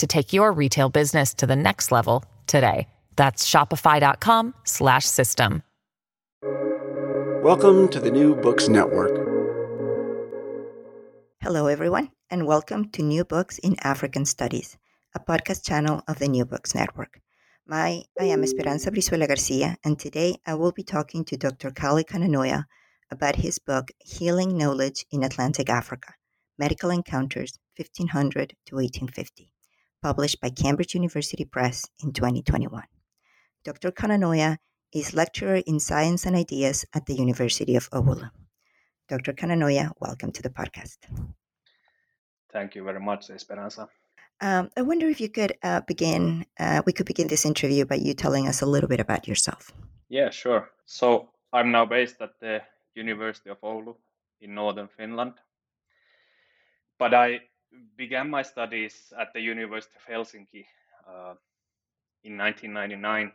to take your retail business to the next level today. That's shopify.com slash system. Welcome to the New Books Network. Hello, everyone, and welcome to New Books in African Studies, a podcast channel of the New Books Network. My, I am Esperanza Brizuela Garcia, and today I will be talking to Dr. Kalle Kananoja about his book, Healing Knowledge in Atlantic Africa Medical Encounters 1500 to 1850 published by Cambridge University Press in 2021. Dr. Kananoja is lecturer in science and ideas at the University of Oulu. Dr. Kananoja, welcome to the podcast. Thank you very much, Esperanza. Um, I wonder if you could uh, begin, uh, we could begin this interview by you telling us a little bit about yourself. Yeah, sure. So I'm now based at the University of Oulu in northern Finland. But I began my studies at the University of Helsinki uh, in 1999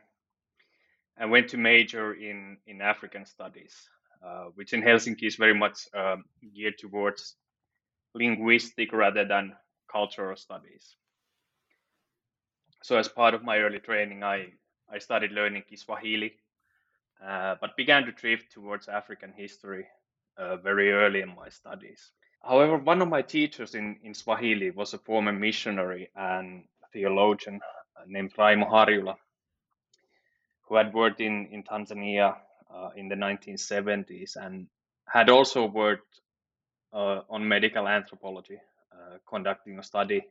and went to major in, in African studies, uh, which in Helsinki is very much um, geared towards linguistic rather than cultural studies. So, as part of my early training, I, I started learning Kiswahili, uh, but began to drift towards African history uh, very early in my studies. However, one of my teachers in, in Swahili was a former missionary and theologian uh, named Raimo Harjula, who had worked in, in Tanzania uh, in the 1970s and had also worked uh, on medical anthropology, uh, conducting a study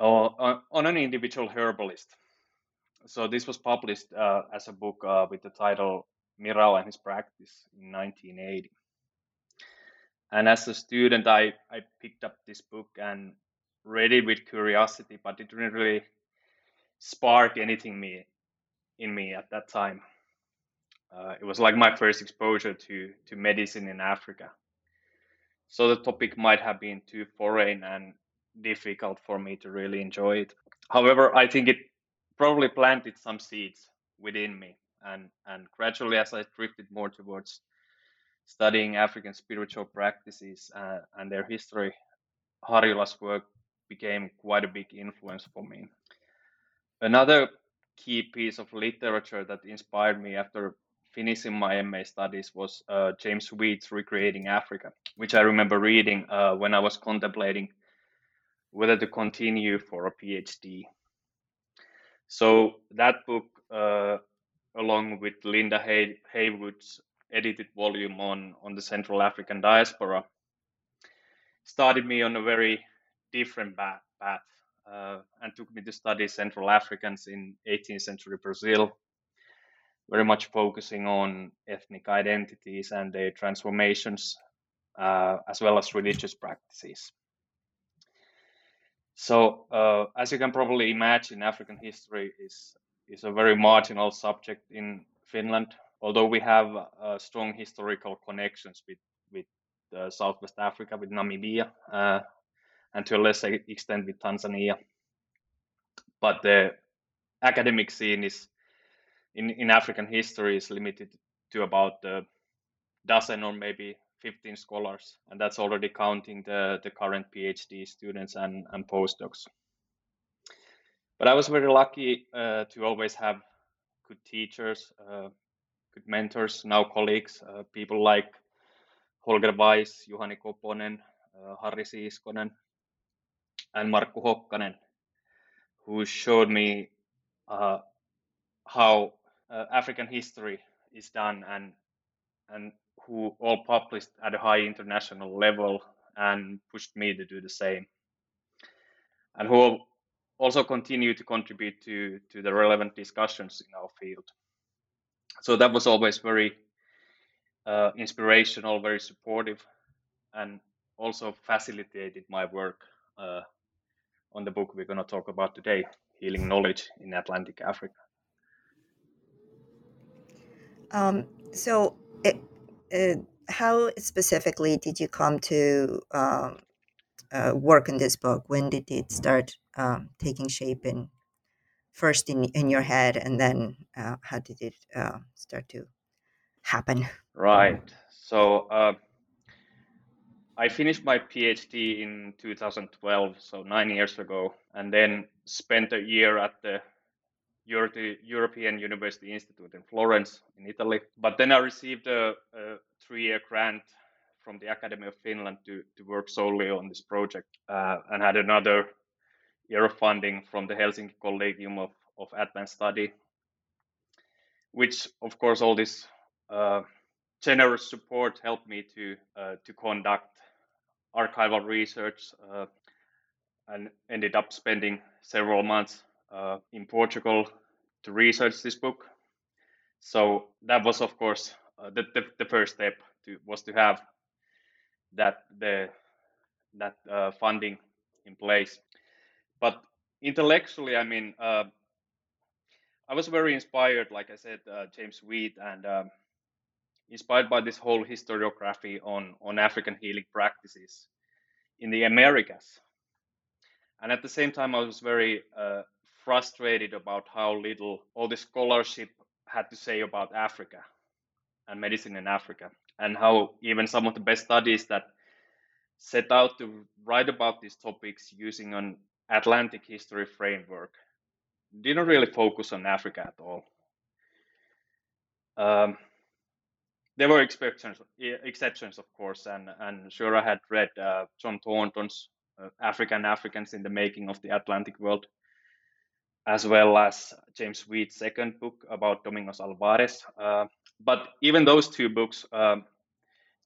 uh, on an individual herbalist. So this was published uh, as a book with the title Mirau and His Practice in 1980 and as a student i i picked up this book and read it with curiosity but it didn't really spark anything me in me at that time. Uh, it was like my first exposure to to medicine in africa. So the topic might have been too foreign and difficult for me to really enjoy it. However i think it probably planted some seeds within me. And and gradually as i drifted more towards studying African spiritual practices uh, and their history, Harjula's work became quite a big influence for me. Another key piece of literature that inspired me after finishing my MA studies was uh, James Sweet's Recreating Africa, which I remember reading uh, when I was contemplating whether to continue for a PhD. So that book, uh, along with Linda Hay- Heywood's edited volume on on the Central African diaspora started me on a very different path, path uh, and took me to study Central Africans in 18th century Brazil, very much focusing on ethnic identities and their transformations, uh, as well as religious practices. So, uh, as you can probably imagine, African history is is a very marginal subject in Finland although we have uh, strong historical connections with with uh, Southwest Africa, with Namibia, uh, and to a lesser extent with Tanzania, but the academic scene is in, in African history is limited to about a dozen or maybe 15 scholars, and that's already counting the, the current PhD students and, and postdocs. But I was very lucky uh, to always have good teachers, uh, good mentors, now colleagues, uh, people like Holger Weiss, Juhani Koponen, uh, Harri Siiskonen, and Markku Hokkanen, who showed me uh, how uh, African history is done and and who all published at a high international level and pushed me to do the same. And who also continue to contribute to, to the relevant discussions in our field. So that was always very uh, inspirational, very supportive, and also facilitated my work uh, on the book we're going to talk about today Healing Knowledge in Atlantic Africa. Um, so, it, uh, how specifically did you come to um, uh, work on this book? When did it start um, taking shape in first in in your head, and then uh, how did it uh, start to happen? Right. So uh, I finished my PhD in 2012, so nine years ago, and then spent a year at the Euro- European University Institute in Florence, in Italy. But then I received a, a three-year grant from the Academy of Finland to, to work solely on this project uh, and had another year of funding from the Helsinki Collegium of, of Advanced Study, which, of course, all this uh, generous support helped me to uh, to conduct archival research uh, and ended up spending several months uh, in Portugal to research this book. So that was, of course, uh, the, the, the first step to was to have that the that uh, funding in place. But intellectually, I mean, uh, I was very inspired, like I said, uh, James Sweet, and um, inspired by this whole historiography on on African healing practices in the Americas. And at the same time, I was very uh, frustrated about how little all the scholarship had to say about Africa and medicine in Africa and how even some of the best studies that set out to write about these topics using an Atlantic history framework didn't really focus on Africa at all. Um, there were exceptions, exceptions of course, and and sure I had read uh, John Thornton's uh, African Africans in the Making of the Atlantic World, as well as James Sweet's second book about Domingos Álvares. Uh, but even those two books um,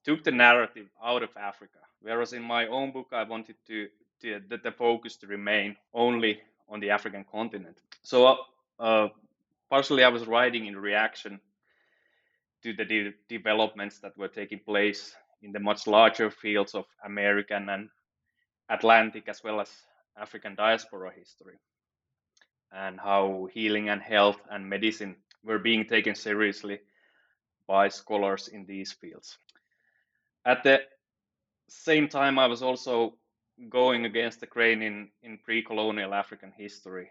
took the narrative out of Africa. Whereas in my own book, I wanted to, to the, the focus to remain only on the African continent. So uh, partially, I was writing in reaction to the de- developments that were taking place in the much larger fields of American and Atlantic as well as African diaspora history, and how healing and health and medicine were being taken seriously by scholars in these fields. At the same time, I was also going against the grain in, in pre colonial African history,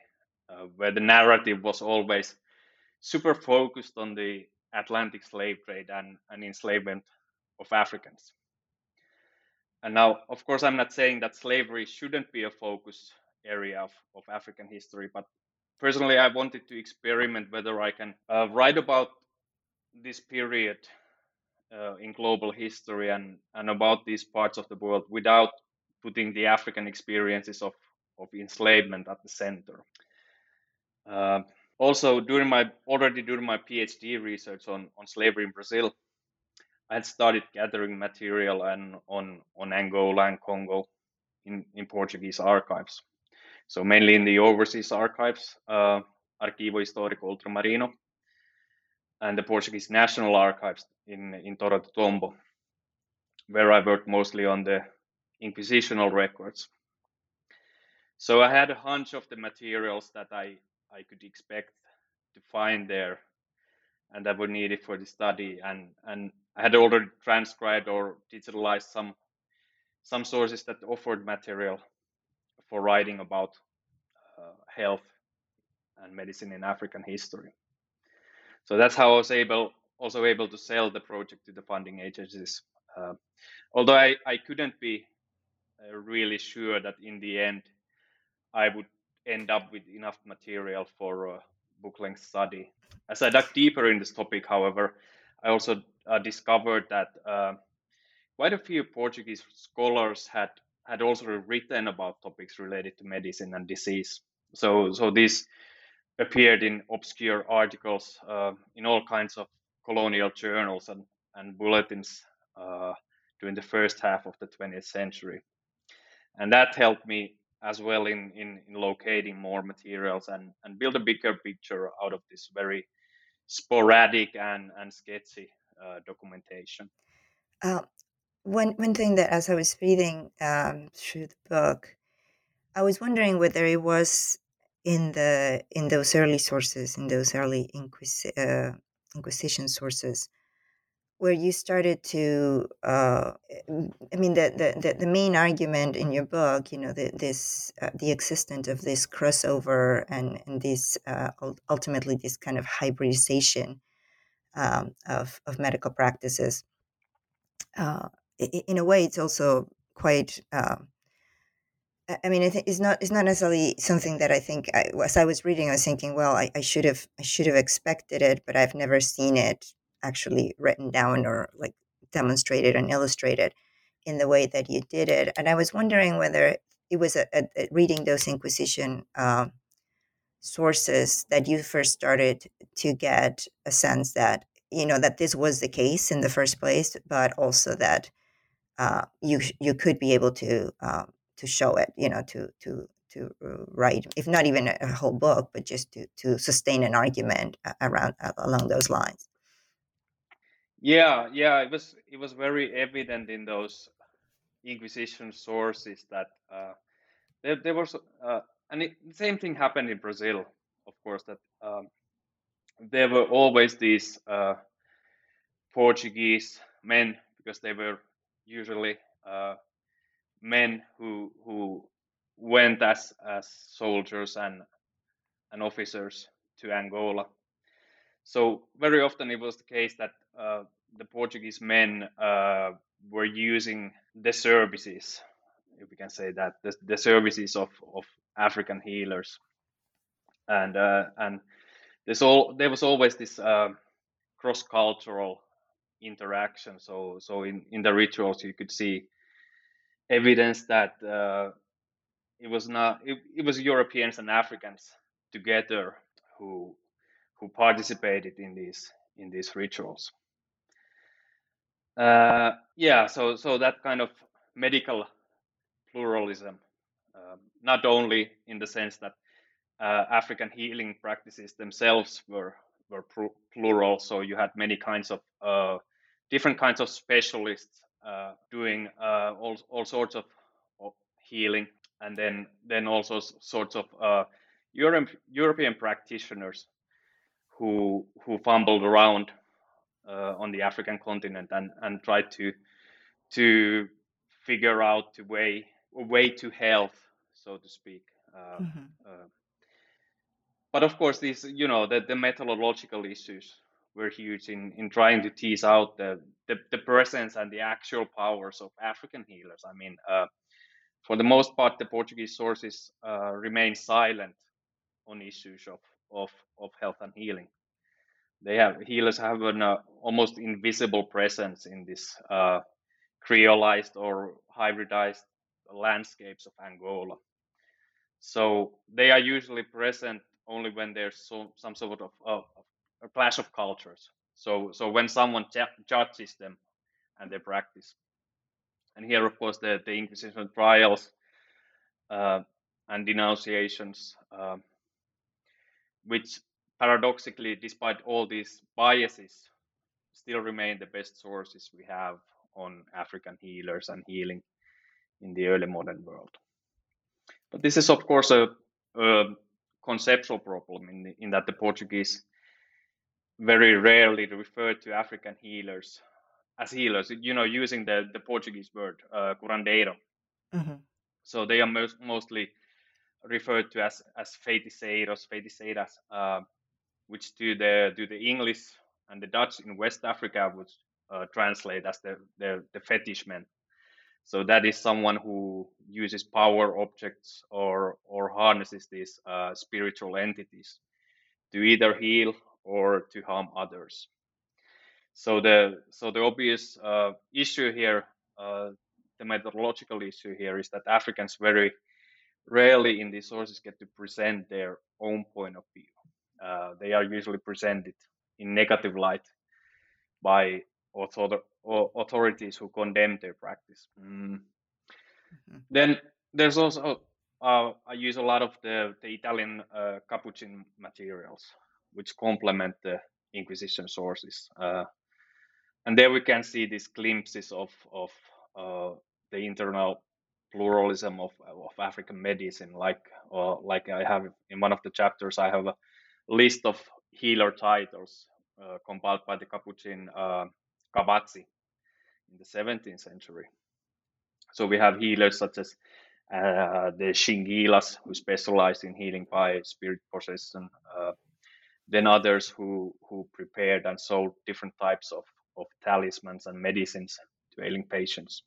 uh, where the narrative was always super focused on the Atlantic slave trade and, and enslavement of Africans. And now, of course, I'm not saying that slavery shouldn't be a focus area of, of African history, but personally, I wanted to experiment whether I can uh, write about this period uh, in global history and, and about these parts of the world without putting the African experiences of, of enslavement at the center. Uh, also, during my already during my PhD research on, on slavery in Brazil, I had started gathering material and on on Angola and Congo in, in Portuguese archives. So mainly in the overseas archives, uh, Arquivo Histórico Ultramarino, and the Portuguese National Archives in, in Torre do Tombo, where I worked mostly on the inquisitional records. So I had a hunch of the materials that I, I could expect to find there and that were needed for the study. And, and I had already transcribed or digitalized some some sources that offered material for writing about uh, health and medicine in African history. so that's how I was able also able to sell the project to the funding agencies. Uh, although I, I couldn't be really sure that in the end I would end up with enough material for a book length study. As I dug deeper in this topic, however, I also uh, discovered that uh, quite a few Portuguese scholars had had also written about topics related to medicine and disease. So, so this appeared in obscure articles uh, in all kinds of colonial journals and, and bulletins uh, during the first half of the 20th century. And that helped me as well in, in, in locating more materials and, and build a bigger picture out of this very sporadic and, and sketchy uh, documentation. Uh, one, one thing that as I was reading um, through the book, I was wondering whether it was in the in those early sources, in those early Inquis- uh, Inquisition sources, where you started to uh, i mean the, the, the main argument in your book you know the, this uh, the existence of this crossover and and this uh, ultimately this kind of hybridization um, of, of medical practices uh, in a way it's also quite um, I mean, it's not it's not necessarily something that I think. I, as I was reading, I was thinking, well, I, I should have I should have expected it, but I've never seen it actually written down or like demonstrated and illustrated in the way that you did it. And I was wondering whether it was a, a, a reading those Inquisition uh, sources that you first started to get a sense that you know that this was the case in the first place, but also that uh, you you could be able to uh, to show it, you know, to to to uh, write, if not even a whole book, but just to to sustain an argument around along those lines. Yeah, yeah, it was it was very evident in those Inquisition sources that uh, there, there was, uh, and it, the same thing happened in Brazil, of course, that um, there were always these uh, Portuguese men because they were usually uh, men who who went as as soldiers and and officers to Angola. So very often it was the case that uh, the Portuguese men uh, were using the services, if we can say that, the, the services of, of African healers, and uh, and there's all there was always this uh, cross cultural interaction. So so in in the rituals you could see evidence that uh, it was not it, it was Europeans and Africans together who who participated in these in these rituals. Uh, yeah, so so that kind of medical pluralism, um, not only in the sense that uh, African healing practices themselves were were plural, so you had many kinds of uh, different kinds of specialists uh, doing uh, all all sorts of, healing, and then then also sorts of Europe, European practitioners who who fumbled around on the African continent and and tried to to figure out the way a way to health, so to speak. Uh, mm-hmm. uh, but of course, these you know the, the methodological issues were huge in in trying to tease out the the, the presence and the actual powers of African healers. I mean, uh, for the most part, the Portuguese sources uh, remain silent on issues of of of health and healing. They have healers have an uh, almost invisible presence in this uh, creolized or hybridized landscapes of Angola. So they are usually present only when there's so, some sort of uh, a clash of cultures. So so when someone judges them and their practice, and here of course the the Inquisition trials uh, and denunciations uh, which paradoxically, despite all these biases, still remain the best sources we have on African healers and healing in the early modern world. But this is, of course, a, a conceptual problem in, the, in that the Portuguese very rarely refer to African healers as healers, you know, using the, the Portuguese word, uh, curandeiro. Mm-hmm. So they are most, mostly referred to as as feiticeiros, feiticeiras, uh, which to the to the English and the Dutch in West Africa would uh, translate as the, the the fetish man. So that is someone who uses power objects or or harnesses these uh, spiritual entities to either heal or to harm others. So the so the obvious uh, issue here, uh, the methodological issue here, is that Africans very rarely in these sources get to present their own point of view. Uh, they are usually presented in negative light by author- authorities who condemn their practice. Mm. Mm-hmm. Then there's also uh, I use a lot of the the Italian uh, Capuchin materials, which complement the Inquisition sources, uh, and there we can see these glimpses of of uh, the internal pluralism of of African medicine. Like uh, like I have in one of the chapters, I have a list of healer titles uh, compiled by the Capuchin uh, Cavazzi in the 17th century. So we have healers such as uh, the Shingilas, who specialized in healing by spirit possession. Uh, then others who who prepared and sold different types of, of talismans and medicines to ailing patients.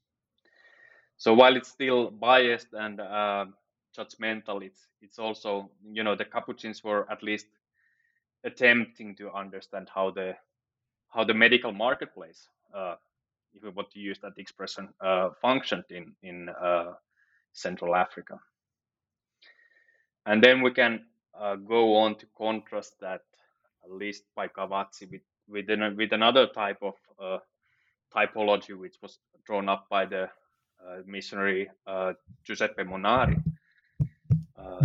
So while it's still biased and uh, judgmental, it's it's also you know the Capuchins were at least attempting to understand how the how the medical marketplace, uh, if we want to use that expression, uh, functioned in in uh, Central Africa. And then we can uh, go on to contrast that, list by Cavazzi, with with, an, with another type of uh, typology, which was drawn up by the uh, missionary Giuseppe Monari.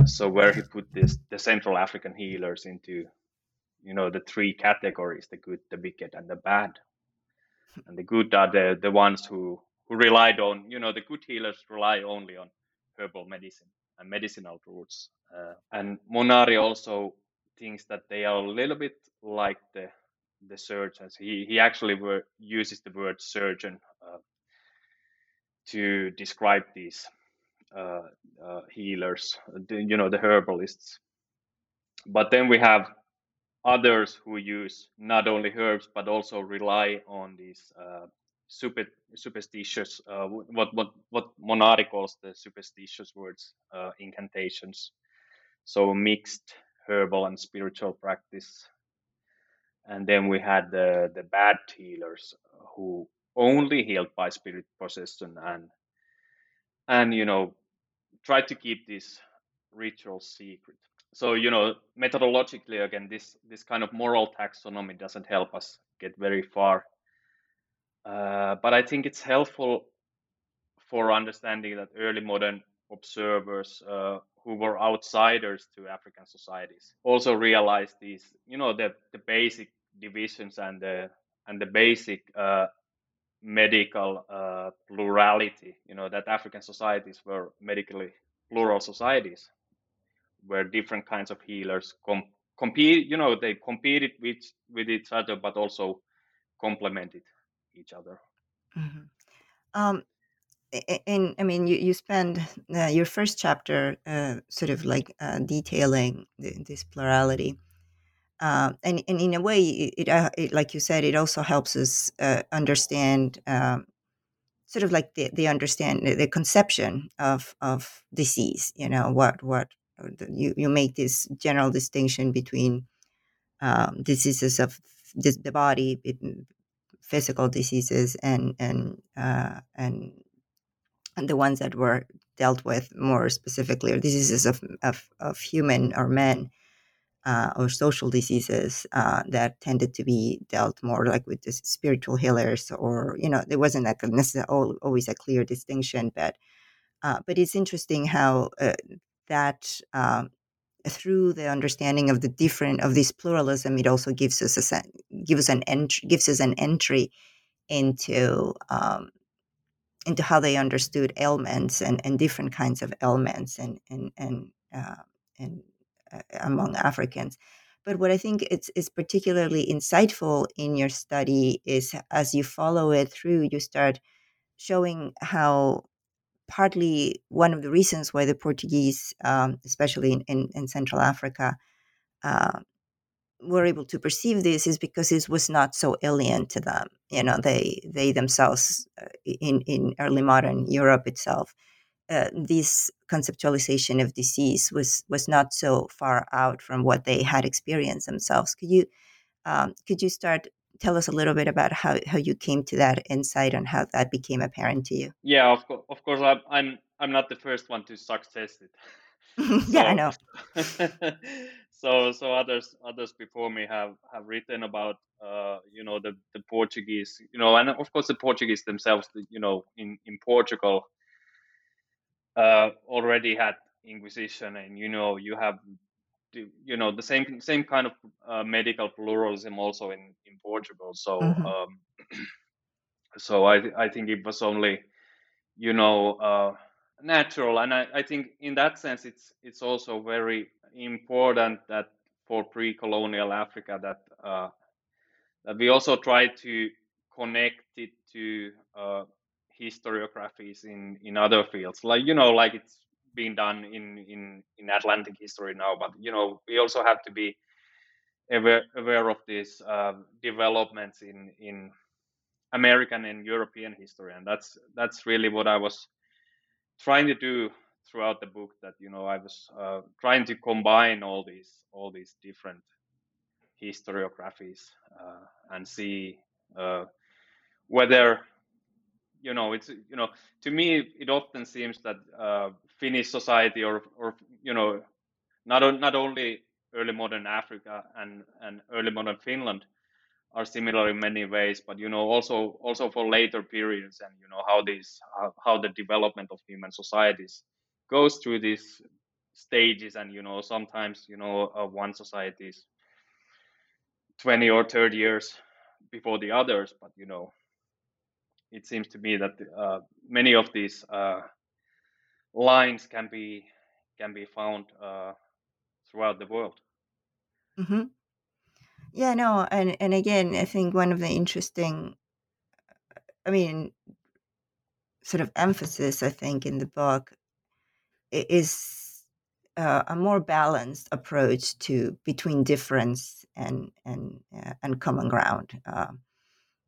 so where he put this the Central African healers into you know the three categories the good the wicked and the bad. And the good are the the ones who who relied on you know the good healers rely only on herbal medicine and medicinal roots. Uh, and monari also thinks that they are a little bit like the the surgeons. He he actually were, uses the word surgeon uh, to describe these uh, uh healers the, you know the herbalists. But then we have others who use not only herbs but also rely on these uh, super, superstitious uh, what what what Monari calls the superstitious words uh, incantations. So mixed herbal and spiritual practice. And then we had the the bad healers who only healed by spirit possession and and you know try to keep this ritual secret so you know methodologically again this this kind of moral taxonomy doesn't help us get very far. Uh, but i think it's helpful for understanding that early modern observers uh, who were outsiders to african societies also realized these you know the, the basic divisions and the and the basic uh, medical uh, plurality you know that african societies were medically plural societies where different kinds of healers com- compete you know they competed with with each other but also complemented each other mm-hmm. um, and I mean, you, you spend uh, your first chapter uh, sort of like uh, detailing the, this plurality. Uh, and, and in a way, it, it, uh, it, like you said, it also helps us uh, understand um, sort of like the, the understand the conception of, of disease, you know, what, what you, you make this general distinction between um, diseases of the, the body, physical diseases, and and uh, and and the ones that were dealt with more specifically, or diseases of of, of human or men. Uh, or social diseases uh, that tended to be dealt more like with the spiritual healers, or you know, there wasn't a necessarily always a clear distinction, but uh, but it's interesting how uh, that um, through the understanding of the different of this pluralism, it also gives us a gives an entry gives us an entry into um, into how they understood ailments and, and different kinds of ailments and and and uh, and uh, among Africans. But what I think it's is particularly insightful in your study is as you follow it through, you start showing how partly one of the reasons why the Portuguese, um, especially in, in, in, Central Africa, uh, were able to perceive this is because this was not so alien to them. You know, they they themselves uh, in in early modern Europe itself, uh, this conceptualization of disease was was not so far out from what they had experienced themselves. Could you um, could you start tell us a little bit about how, how you came to that insight and how that became apparent to you? Yeah, of course, of course, I'm I'm I'm not the first one to success it. yeah, I know. so so others others before me have have written about uh, you know the the Portuguese you know and of course the Portuguese themselves you know in in Portugal uh, already had Inquisition and you know you have you know the same same kind of uh, medical pluralism also in Portugal so mm-hmm. um, so I I think it was only you know uh, natural and I, I think in that sense it's it's also very important that for pre-colonial Africa that uh, that we also try to connect it to uh, historiographies in in other fields like you know like it's being done in in in Atlantic history now but you know we also have to be aware aware of these uh, developments in in American and European history. And that's that's really what I was trying to do throughout the book that you know I was uh, trying to combine all these all these different historiographies uh, and see uh, whether you know it's you know to me it often seems that uh, Finnish society or or you know not not only early modern Africa and and early modern Finland are similar in many ways but you know also also for later periods and you know how these how, how the development of human societies goes through these stages and you know sometimes you know uh, one society is 20 or 30 years before the others but you know it seems to me that uh, many of these uh, lines can be can be found uh, throughout the world mm-hmm. yeah no and and again i think one of the interesting i mean sort of emphasis i think in the book is uh, a more balanced approach to between difference and and uh, and common ground uh,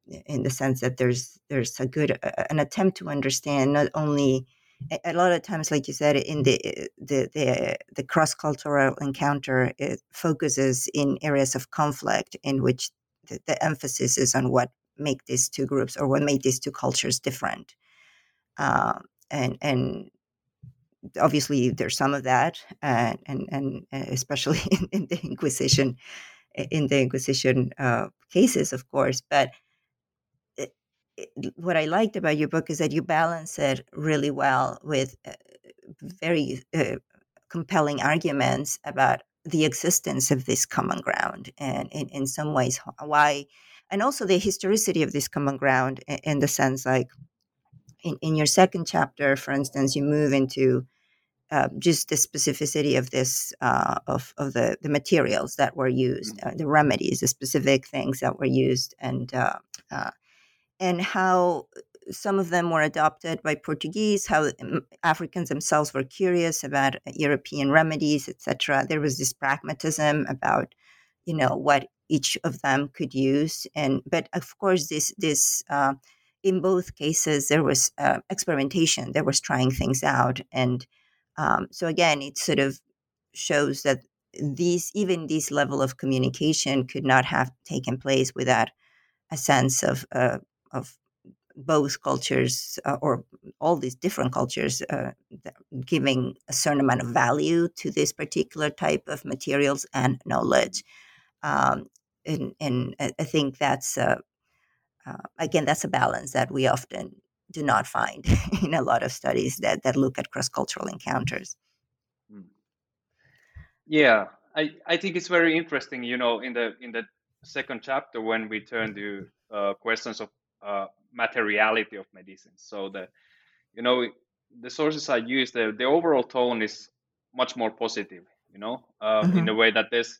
in the sense that there's there's a good an attempt to understand not only a lot of times like you said in the the the, the cross cultural encounter focuses in areas of conflict in which the, the, emphasis is on what make these two groups or what made these two cultures different uh, and and obviously there's some of that, uh, and and uh, especially in, in, the Inquisition, in the Inquisition uh, cases, of course. But what I liked about your book is that you balance it really well with uh, very uh, compelling arguments about the existence of this common ground, and in, in some ways why, and also the historicity of this common ground in, in the sense like. In, in your second chapter, for instance, you move into uh, just the specificity of this uh, of of the the materials that were used, mm-hmm. uh, the remedies, the specific things that were used, and uh, uh, and how some of them were adopted by Portuguese, how Africans themselves were curious about European remedies, etc. There was this pragmatism about, you know, what each of them could use, and but of course this this in both cases there was experimentation. There was trying things out and um, so again, it sort of shows that these even this level of communication could not have taken place without a sense of uh, of both cultures uh, or all these different cultures uh, giving a certain amount of value to this particular type of materials and knowledge. Um, and, and, I think that's uh, uh, again that's a balance that we often do not find in a lot of studies that, that look at cross cultural encounters. Hmm. Yeah, I, I think it's very interesting. You know, in the in the second chapter when we turn to uh, questions of uh, materiality of medicine. So the you know the sources I use the the overall tone is much more positive. You know, uh, mm-hmm. in a way that there's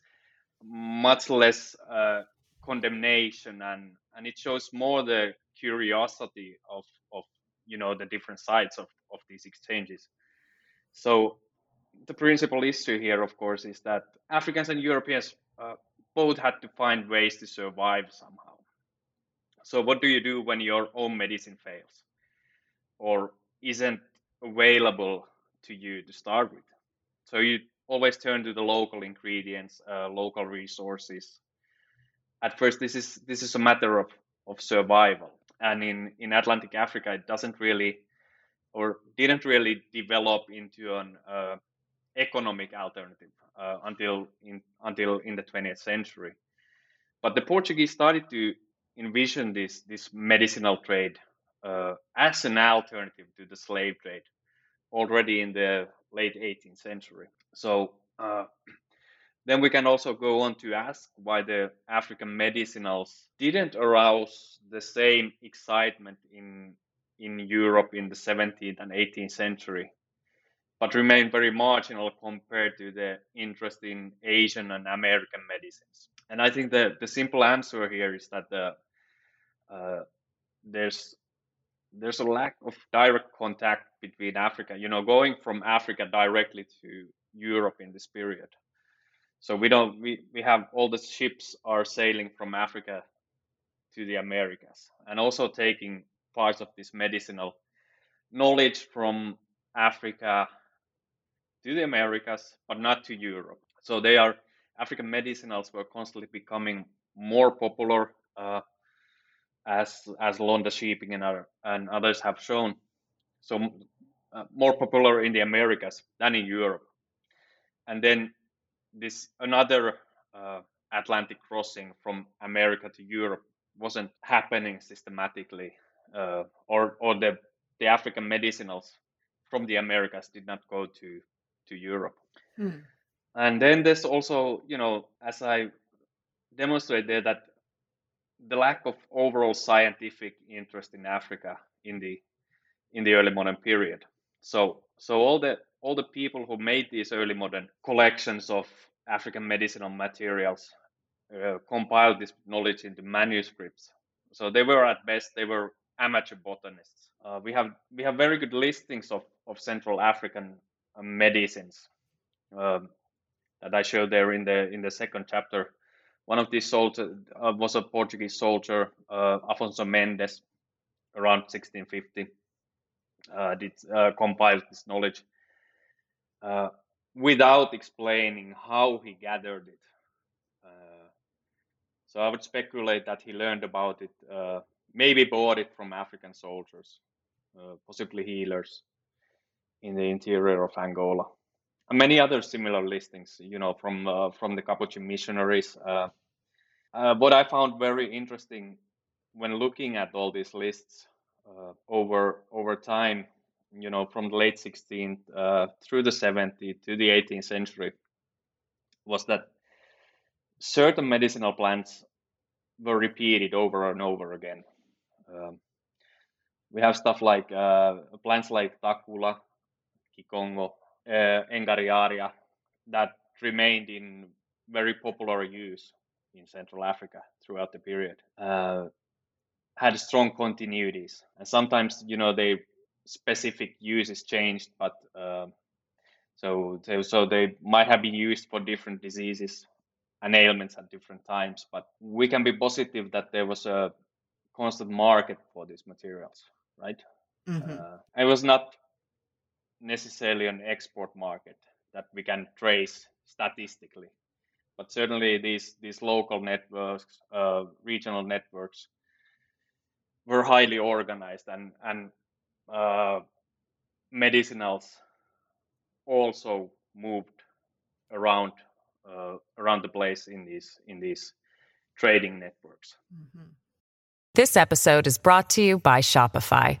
much less uh, condemnation and and it shows more the curiosity of of you know the different sides of of these exchanges so the principal issue here of course is that africans and europeans uh, both had to find ways to survive somehow. So, what do you do when your own medicine fails or isn't available to you to start with? So, you always turn to the local ingredients, uh, local resources. At first, this is this is a matter of of survival, and in in Atlantic Africa, it doesn't really or didn't really develop into an uh, economic alternative uh, until in until in the 20th century. But the Portuguese started to envision this this medicinal trade uh, as an alternative to the slave trade already in the late 18th century. So uh, then we can also go on to ask why the African medicinals didn't arouse the same excitement in in Europe in the 17th and 18th century but remain very marginal compared to the interest in Asian and American medicines. And I think the, the simple answer here is that the, there's there's a lack of direct contact between Africa. You know, going from Africa directly to Europe in this period. So we don't we, we have all the ships are sailing from Africa to the Americas and also taking parts of this medicinal knowledge from Africa to the Americas, but not to Europe. So they are African medicinals were constantly becoming more popular uh, as as Londa Schiebinger and, other, and others have shown. So uh, more popular in the Americas than in Europe. And then this another uh, Atlantic crossing from America to Europe wasn't happening systematically, uh, or or the the African medicinals from the Americas did not go to to Europe. Hmm. And then there's also, you know, as I demonstrated there, that the lack of overall scientific interest in Africa in the in the early modern period. So so all the all the people who made these early modern collections of African medicinal materials uh, compiled this knowledge into manuscripts. So they were at best they were amateur botanists. Uh, we have we have very good listings of of Central African uh, medicines um, that I showed there in the in the second chapter. One of these soldiers uh, was a Portuguese soldier, uh, Afonso Mendes, around 1650. Uh, did uh, compile this knowledge uh, without explaining how he gathered it. so I would speculate that he learned about it, maybe bought it from African soldiers, possibly healers, in the interior of Angola. Many other similar listings, you know, from uh, from the Capuchin missionaries. Uh, uh, what I found very interesting when looking at all these lists uh, over over time, you know, from the late 16th uh, through the 17th to the 18th century, was that certain medicinal plants were repeated over and over again. Um, we have stuff like uh, plants like takula, Kikongo, Engariaria that remained in very popular use in Central Africa throughout the period. Uh, had strong continuities, and sometimes you know they specific uses changed, but uh, so so they might have been used for different diseases and ailments at different times. But we can be positive that there was a constant market for these materials, right? Mm-hmm. Uh, it was not necessarily an export market that we can trace statistically. But certainly these these local networks, uh, regional networks, were highly organized, and and uh, medicinals also moved around uh, around the place in these in these trading networks. Mm-hmm. This episode is brought to you by Shopify.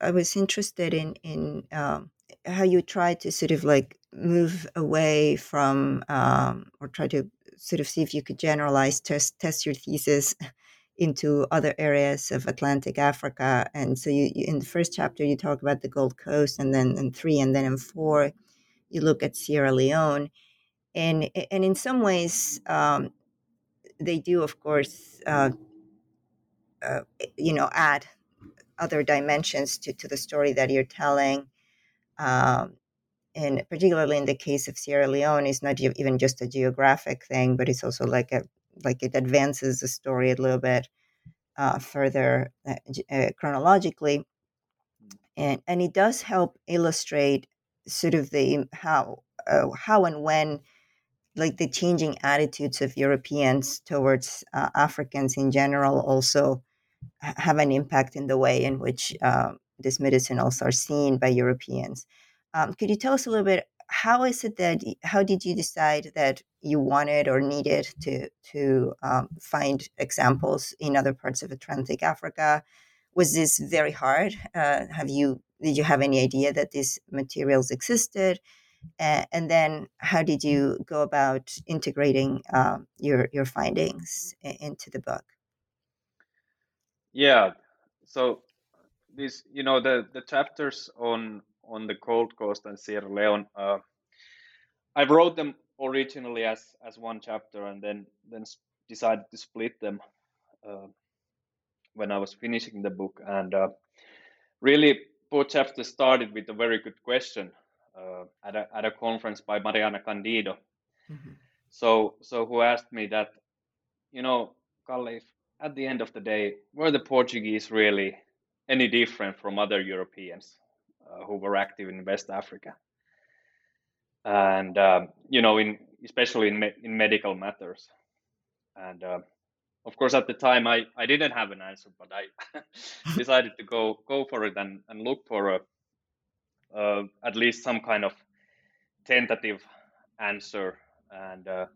I was interested in in um, how you try to sort of like move away from um, or try to sort of see if you could generalize test test your thesis into other areas of Atlantic Africa. And so you, you in the first chapter you talk about the Gold Coast, and then in three, and then in four you look at Sierra Leone, and and in some ways um, they do, of course. Uh, uh, you know, add other dimensions to, to the story that you're telling. Um, and particularly in the case of Sierra Leone, it's not even just a geographic thing, but it's also like a like it advances the story a little bit uh, further uh, uh, chronologically, and and it does help illustrate sort of the how uh, how and when like the changing attitudes of Europeans towards uh, Africans in general also have an impact in the way in which um, these medicinals are seen by Europeans. Um, could you tell us a little bit? How is it that? How did you decide that you wanted or needed to to um, find examples in other parts of Atlantic Africa? Was this very hard? Uh, have you did you have any idea that these materials existed? Uh, and then, how did you go about integrating um, your your findings into the book? Yeah. So these, you know, the the chapters on on the Gold Coast and Sierra Leone, uh, I wrote them originally as as one chapter, and then then decided to split them uh, when I was finishing the book. And uh, really, both chapters started with a very good question uh, at a at a conference by Mariana Candido. Mm-hmm. So so who asked me that, you know, Kalle, if at the end of the day, were the Portuguese really any different from other Europeans uh, who were active in West Africa? And um, you know, in especially in me- in medical matters. And uh, of course, at the time, I, I didn't have an answer, but I decided to go go for it and, and look for a uh, at least some kind of tentative answer. And uh,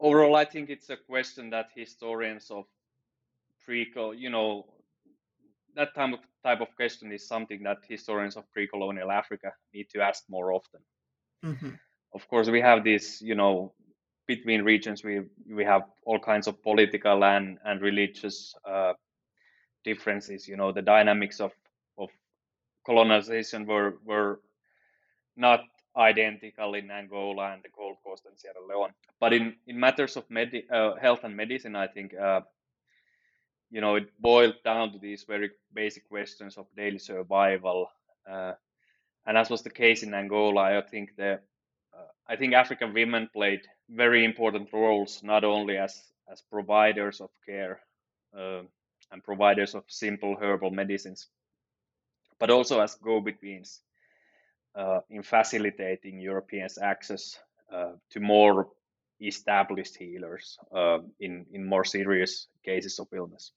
overall, I think it's a question that historians of pre, you know, that type of type of question is something that historians of pre-colonial Africa need to ask more often. Mm-hmm. Of course, we have this, you know, between regions, we we have all kinds of political and and religious uh, differences. You know, the dynamics of of colonization were were not identical in Angola and the Gold Coast and Sierra Leone. But in, in matters of uh, health and medicine, I think, uh, you know, it boiled down to these very basic questions of daily survival. Uh, and as was the case in Angola, I think the uh, I think African women played very important roles, not only as as providers of care uh, and providers of simple herbal medicines, but also as go-betweens in facilitating Europeans' access uh, to more established healers uh, in in more serious cases of illness.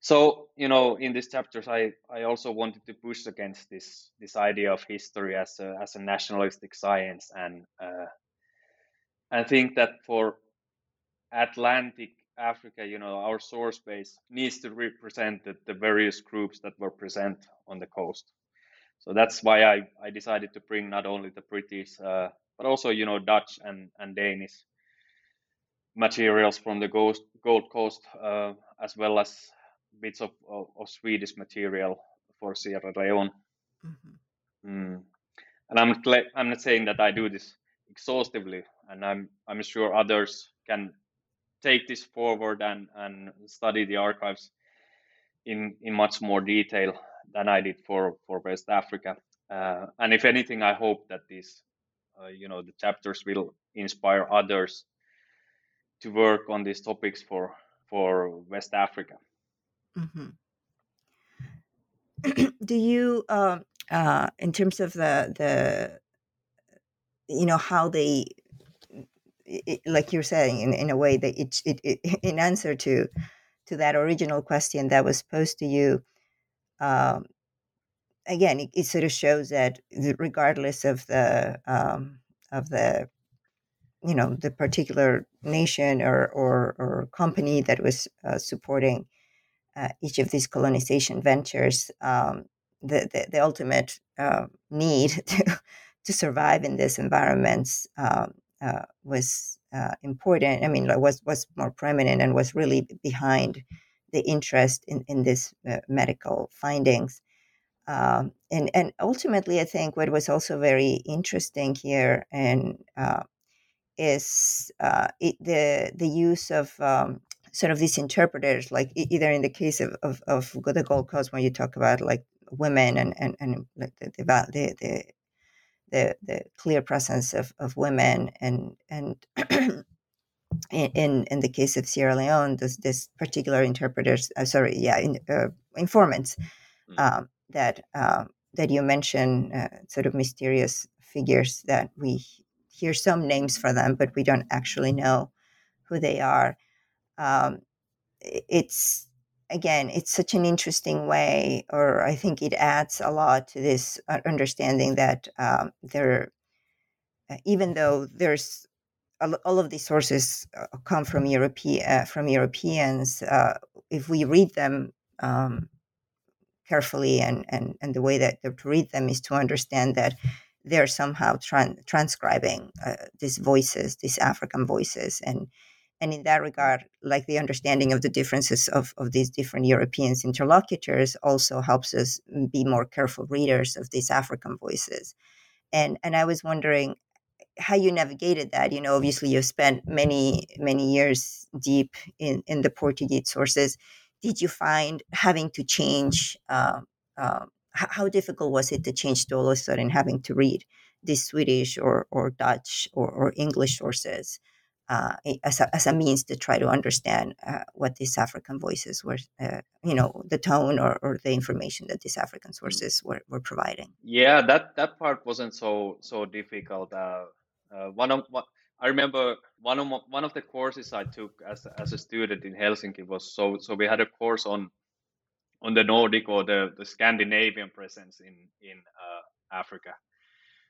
So you know, in these chapters, I I also wanted to push against this this idea of history as a as a nationalistic science, and uh, I think that for Atlantic Africa, you know, our source base needs to represent the, the various groups that were present on the coast. So that's why I, I decided to bring not only the British, uh, but also, you know, Dutch and, and Danish materials from the Gold, Gold Coast, uh, as well as bits of, of, of, Swedish material for Sierra Leone. Mm-hmm. Mm. And I'm I'm not saying that I do this exhaustively, and I'm I'm sure others can take this forward and and study the archives in in much more detail than I did for for West Africa. Uh, and if anything, I hope that these, uh, you know, the chapters will inspire others to work on these topics for for West Africa. Mm-hmm. Do you, uh, uh, in terms of the the, you know, how they, it, like you're saying, in, in a way that it, it, it in answer to to that original question that was posed to you, um, again, it, it, sort of shows that regardless of the um, of the you know the particular nation or or, or company that was uh, supporting uh, each of these colonization ventures, um, the, the, the ultimate uh, need to to survive in these environments um, uh, was uh, important. I mean, was was more prominent and was really behind the interest in in these uh, medical findings. Um, and and ultimately, I think what was also very interesting here and uh, is uh, it, the the use of um, sort of these interpreters, like either in the case of of, of the Gold Coast, when you talk about like women and and, and like the the, the the the clear presence of, of women and and in in the case of Sierra Leone, this this particular interpreters, uh, sorry, yeah, in, uh, informants, mm. um, that uh, that you mention, uh, sort of mysterious figures that we hear some names for them, but we don't actually know who they are. Um, it's again, it's such an interesting way, or I think it adds a lot to this uh, understanding that um, there, uh, even though there's all of these sources uh, come from Europe, uh, from Europeans. Uh, if we read them um, carefully and, and, and the way that to read them is to understand that they're somehow tran- transcribing uh, these voices, these African voices. And, and in that regard, like the understanding of the differences of, of these different Europeans interlocutors also helps us be more careful readers of these African voices. And, and I was wondering how you navigated that. You know, obviously you've spent many, many years deep in, in the Portuguese sources did you find having to change? Uh, uh, how difficult was it to change to all of a sudden having to read these Swedish or, or Dutch or, or English sources uh, as, a, as a means to try to understand uh, what these African voices were, uh, you know, the tone or, or the information that these African mm. sources were, were providing? Yeah, that, that part wasn't so so difficult. Uh, one of what I remember one of one of the courses I took as as a student in Helsinki was so so we had a course on on the Nordic or the, the Scandinavian presence in in uh, Africa.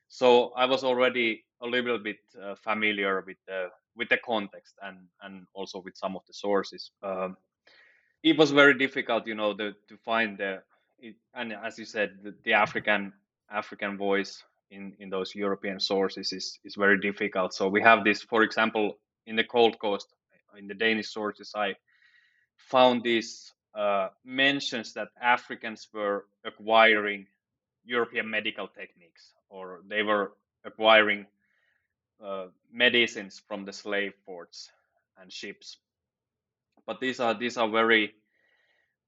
So I was already a little bit uh, familiar with the with the context and and also with some of the sources. Um, it was very difficult, you know, the, to find the it, and as you said, the, the African African voice in in those European sources is is very difficult. So we have this, for example, in the Gold Coast, in the Danish sources, I found these uh, mentions that Africans were acquiring European medical techniques, or they were acquiring uh, medicines from the slave ports and ships. But these are these are very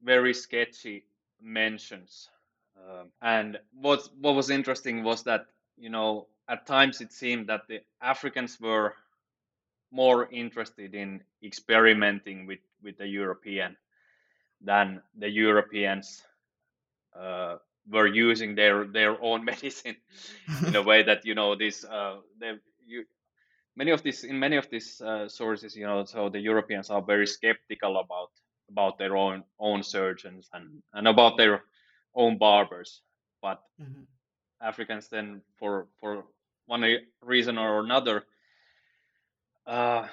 very sketchy mentions um, and what what was interesting was that you know at times it seemed that the Africans were more interested in experimenting with with the European than the Europeans uh, were using their their own medicine in a way that you know this uh, they, you, many of these in many of these uh, sources you know so the Europeans are very skeptical about about their own own surgeons and and about their own barbers, but mm-hmm. Africans then, for for one reason or another, uh,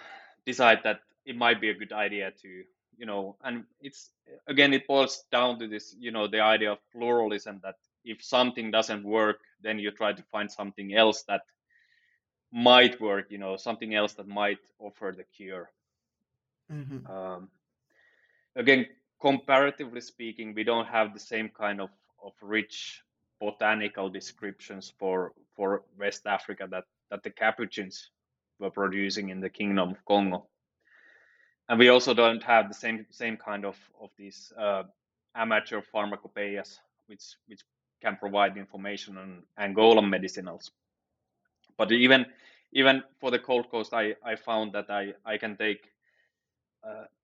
decide that it might be a good idea to you know, and it's again it boils down to this you know the idea of pluralism that if something doesn't work, then you try to find something else that might work, you know, something else that might offer the cure. Mm-hmm. Um, again, comparatively speaking, we don't have the same kind of, of rich botanical descriptions for for West Africa that that the Capuchins were producing in the Kingdom of Congo, and we also don't have the same same kind of of these uh, amateur pharmacopoeias, which which can provide information on Angolan medicinals. But even even for the Gold Coast, I, I found that I, I can take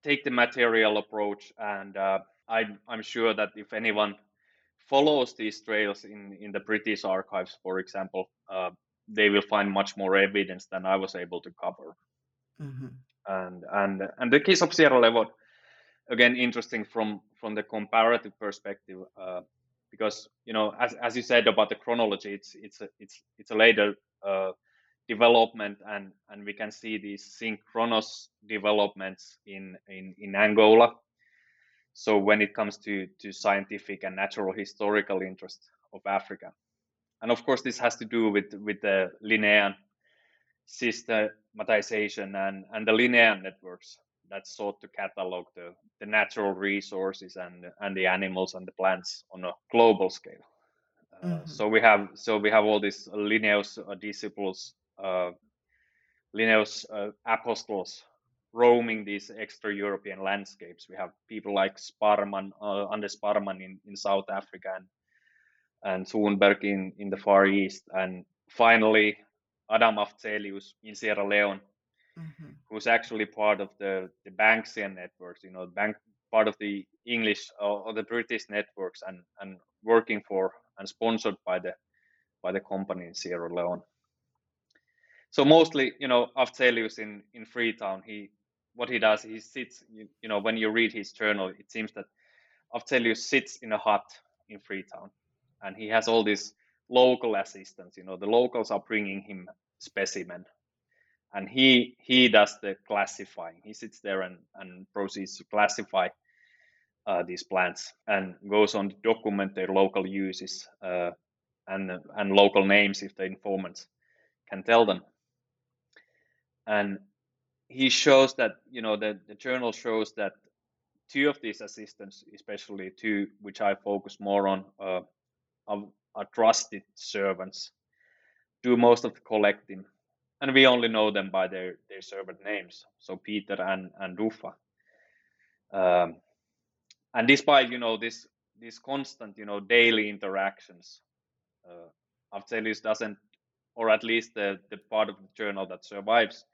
take the material approach, and uh, I, I'm sure that if anyone follows these trails in, in the British archives, for example, uh, they will find much more evidence than I was able to cover. Mm-hmm. And and and the case of Sierra Leone, again, interesting from from the comparative perspective, uh, because you know, as as you said about the chronology, it's it's a, it's it's a later uh, development and and we can see these synchronous developments in in in Angola. So when it comes to to scientific and natural historical interest of Africa. And of course this has to do with with the Linnean systematization and and the Linnean networks that sought to catalog the the natural resources and and the animals and the plants on a global scale. Uh, mm-hmm. so we have so we have all these Linnaeus uh, disciples uh, Linnaeus uh, apostles roaming these extra European landscapes. We have people like Sparrman, uh, Anders Sparrman in, in South Africa and, and Thunberg in, in the Far East. And finally, Adam Afzelius in Sierra Leone, mm-hmm. who's actually part of the, the Banksian networks, you know, bank, part of the English or the British networks and, and working for and sponsored by the by the company in Sierra Leone so mostly you know Afzelius in in Freetown he what he does he sits you, you know when you read his journal it seems that Afzelius sits in a hut in Freetown and he has all these local assistants you know the locals are bringing him specimen. And he he does the classifying. He sits there and and proceeds to classify uh, these plants and goes on to document their local uses uh, and and local names if the informants can tell them and he shows that you know the, the journal shows that two of these assistants especially two which i focus more on uh, are, are trusted servants do most of the collecting. And we only know them by their their servant names so peter and and rufa um, and despite you know this this constant you know daily interactions uh, Afzelius doesn't or at least the the part of the journal that survives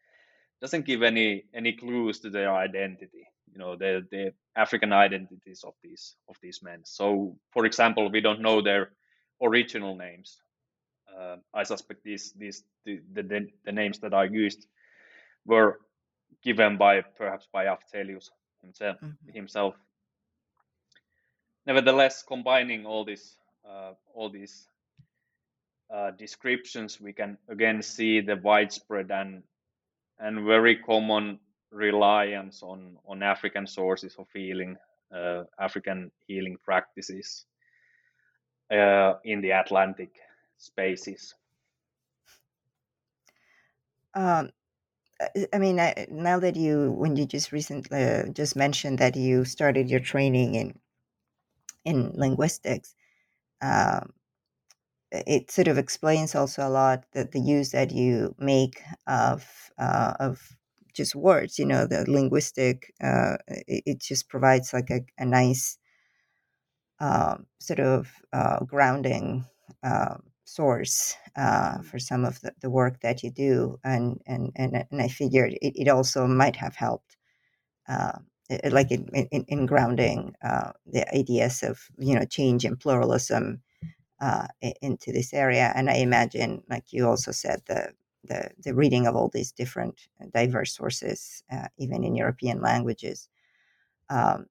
doesn't give any any clues to their identity you know the the african identities of these of these men. So for example we don't know their original names. Uh, i suspect these these the, the, the names that are used were given by perhaps by Afzelius himself mm-hmm. himself. Nevertheless combining all this uh, all these uh, descriptions we can again see the widespread and and very common reliance on on African sources of healing, uh, African healing practices uh, in the Atlantic spaces. Um, I mean, I, now that you, when you just recently uh, just mentioned that you started your training in in linguistics, um, it sort of explains also a lot that the use that you make of uh, of just words you know the linguistic uh, it, it, just provides like a, a nice uh, sort of uh, grounding um, source uh, for some of the, the work that you do and and and, and i figured it, it also might have helped uh, like in, in, in grounding the ideas of you know change and pluralism uh, into this area. And I imagine, like you also said, the the, the reading of all these different uh, diverse sources, uh, even in European languages. Um,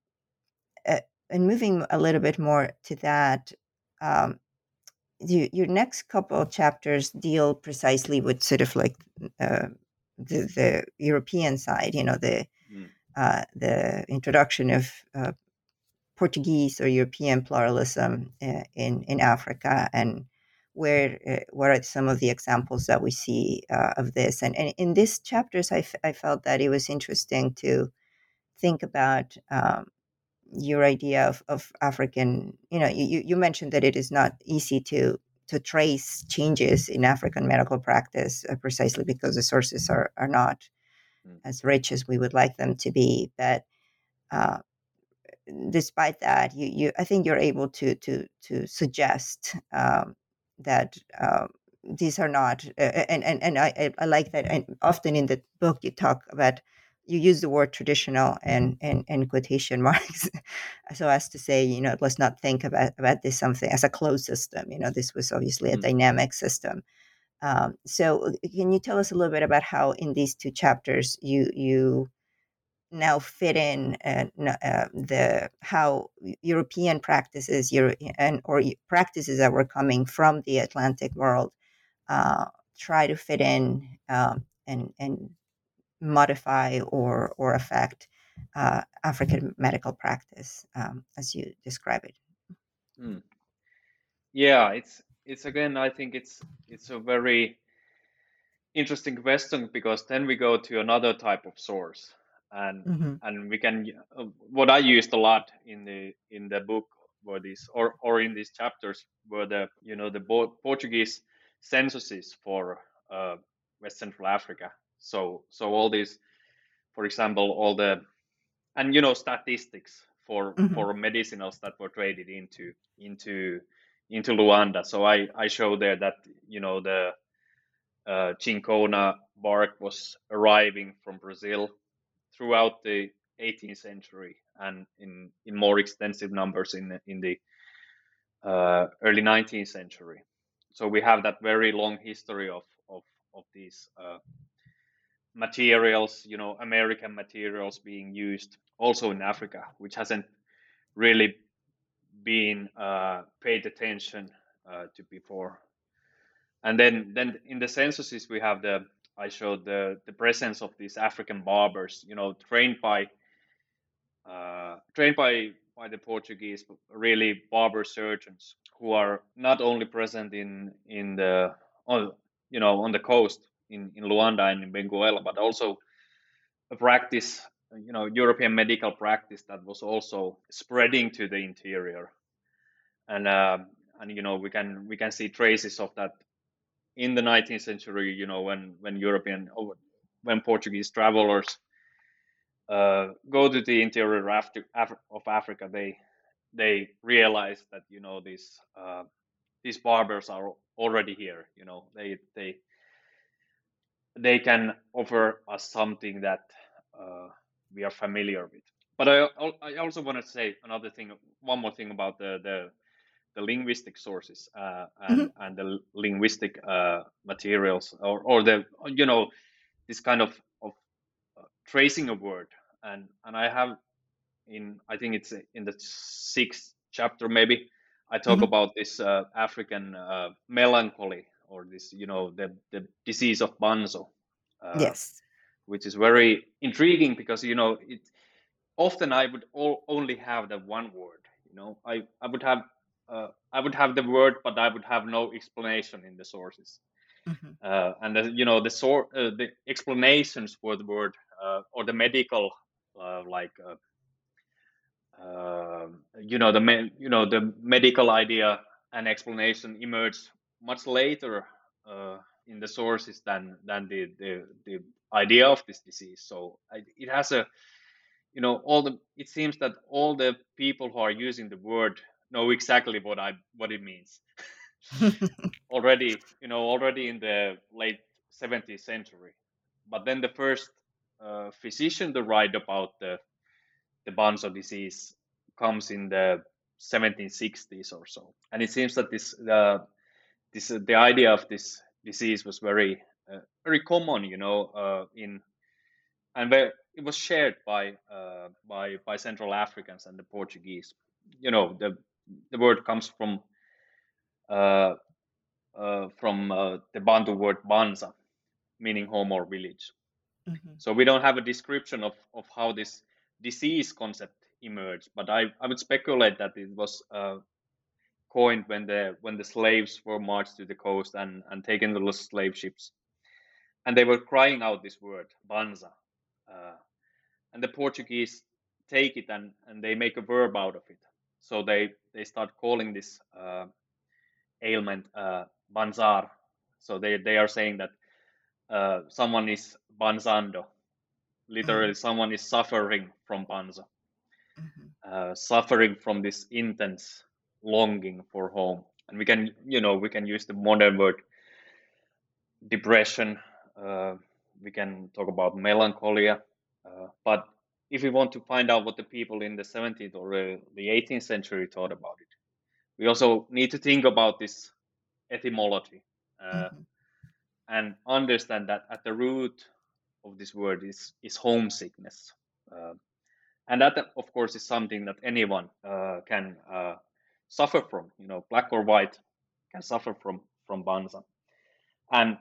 uh, and moving a little bit more to that, um, you, your next couple of chapters deal precisely with sort of like uh, the, the European side, you know, the mm. the introduction of Portuguese or European pluralism uh, in in Africa, and where uh, what are some of the examples that we see uh, of this? And, and in these chapters, I, f- I felt that it was interesting to think about um, your idea of, of African, you know, you, you mentioned that it is not easy to to trace changes in African medical practice uh, precisely because the sources are, are not mm. as rich as we would like them to be. But uh, despite that, you, you I think you're able to to to suggest um, that uh, these are not, uh, and and and I I like that. And often in the book you talk about you use the word traditional and and, and quotation marks so as to say you know let's not think about about this something as a closed system you know this was obviously a mm-hmm. dynamic system um, so uh, can you tell us a little bit about how in these two chapters you you now fit in uh, uh, the how European practices Euro- and or practices that were coming from the Atlantic world uh, try to fit in um, and and modify or or affect uh, African medical practice um, as you describe it. Mm. Yeah, it's it's again. I think it's it's a very interesting question because then we go to another type of source and mm-hmm. and we can uh, what i used a lot in the in the book were these or or in these chapters were the you know the portuguese censuses for uh, west central africa so so all these, for example, all the and you know statistics for mm-hmm. for medicinals that were traded into into into Luanda. So I I show there that you know the uh, cinchona bark was arriving from Brazil throughout the 18th century and in in more extensive numbers in the, in the uh, early 19th century. So we have that very long history of of of these uh, materials, you know, American materials being used also in Africa, which hasn't really been uh, paid attention uh, to before. And then, then in the censuses, we have the I showed the the presence of these African barbers, you know, trained by uh, trained by by the Portuguese, really barber surgeons who are not only present in in the on you know on the coast in, in Luanda and in Benguela, but also a practice, you know, European medical practice that was also spreading to the interior. And uh, and you know we can we can see traces of that in the 19th century. You know when when European when Portuguese travelers uh, go to the interior of Africa, they they realize that you know these uh, these barbers are already here. You know they they they can offer us something that uh, we are familiar with. But I, I also want to say another thing, one more thing about the the, the linguistic sources uh, and, mm-hmm. and the linguistic uh, materials, or, or the you know this kind of of uh, tracing a word, and and I have in I think it's in the sixth chapter maybe I talk mm-hmm. about this uh, African uh, melancholy or this you know the the disease of Banzo. Uh, yes. Which is very intriguing because you know it. Often I would all, only have the one word. You know, I I would have uh, I would have the word, but I would have no explanation in the sources. Mm-hmm. Uh, and the, you know the sort uh, the explanations for the word uh, or the medical uh, like um, you know the me- you know the medical idea and explanation emerged much later uh, in the sources than than the the, the idea of this disease. So it has a you know all the it seems that all the people who are using the word know exactly what I what it means. already you know already in the late 17th century but then the first uh, physician to write about the the Banzo disease comes in the 1760s or so and it seems that this uh, this the idea of this disease was very uh, very common, you know, uh, in and where it was shared by uh, by by Central Africans and the Portuguese. You know, the the word comes from uh, uh, from uh, the Bantu word banza, meaning home or village. Mm-hmm. So we don't have a description of, of how this disease concept emerged, but I, I would speculate that it was coined when the when the slaves were marched to the coast and and taken to the slave ships, and they were crying out this word banza, uh, and the Portuguese take it and, and they make a verb out of it. So they, they start calling this uh, ailment uh, banzar. So they, they are saying that uh, someone is banzando. Literally, mm-hmm. someone is suffering from banza, mm-hmm. uh, suffering from this intense longing for home. And we can, you know, we can use the modern word depression. Uh, we can talk about melancholia. Uh, but if we want to find out what the people in the 17th or the 18th century thought about it, we also need to think about this etymology uh, mm-hmm. and understand that at the root of this word is is homesickness, uh, and that of course is something that anyone uh, can uh, suffer from. You know, black or white can suffer from from banza, and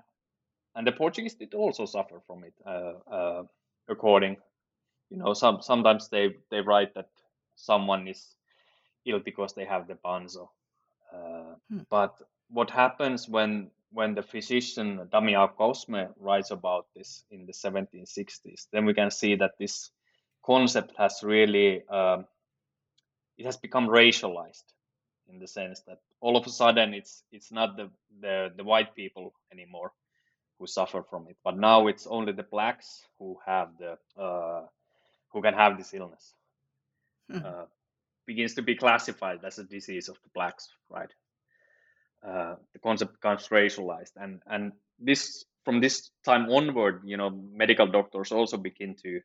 and the Portuguese did also suffer from it, uh, uh, according you know some sometimes they they write that someone is ill because they have the banzo uh, hmm. but what happens when when the physician Damião Cosme writes about this in the 1760s then we can see that this concept has really um, it has become racialized in the sense that all of a sudden it's it's not the the, the white people anymore who suffer from it but now it's only the blacks who have the uh, who can have this illness mm-hmm. uh, begins to be classified as a disease of the blacks, right? Uh, the concept becomes racialized, and and this from this time onward, you know, medical doctors also begin to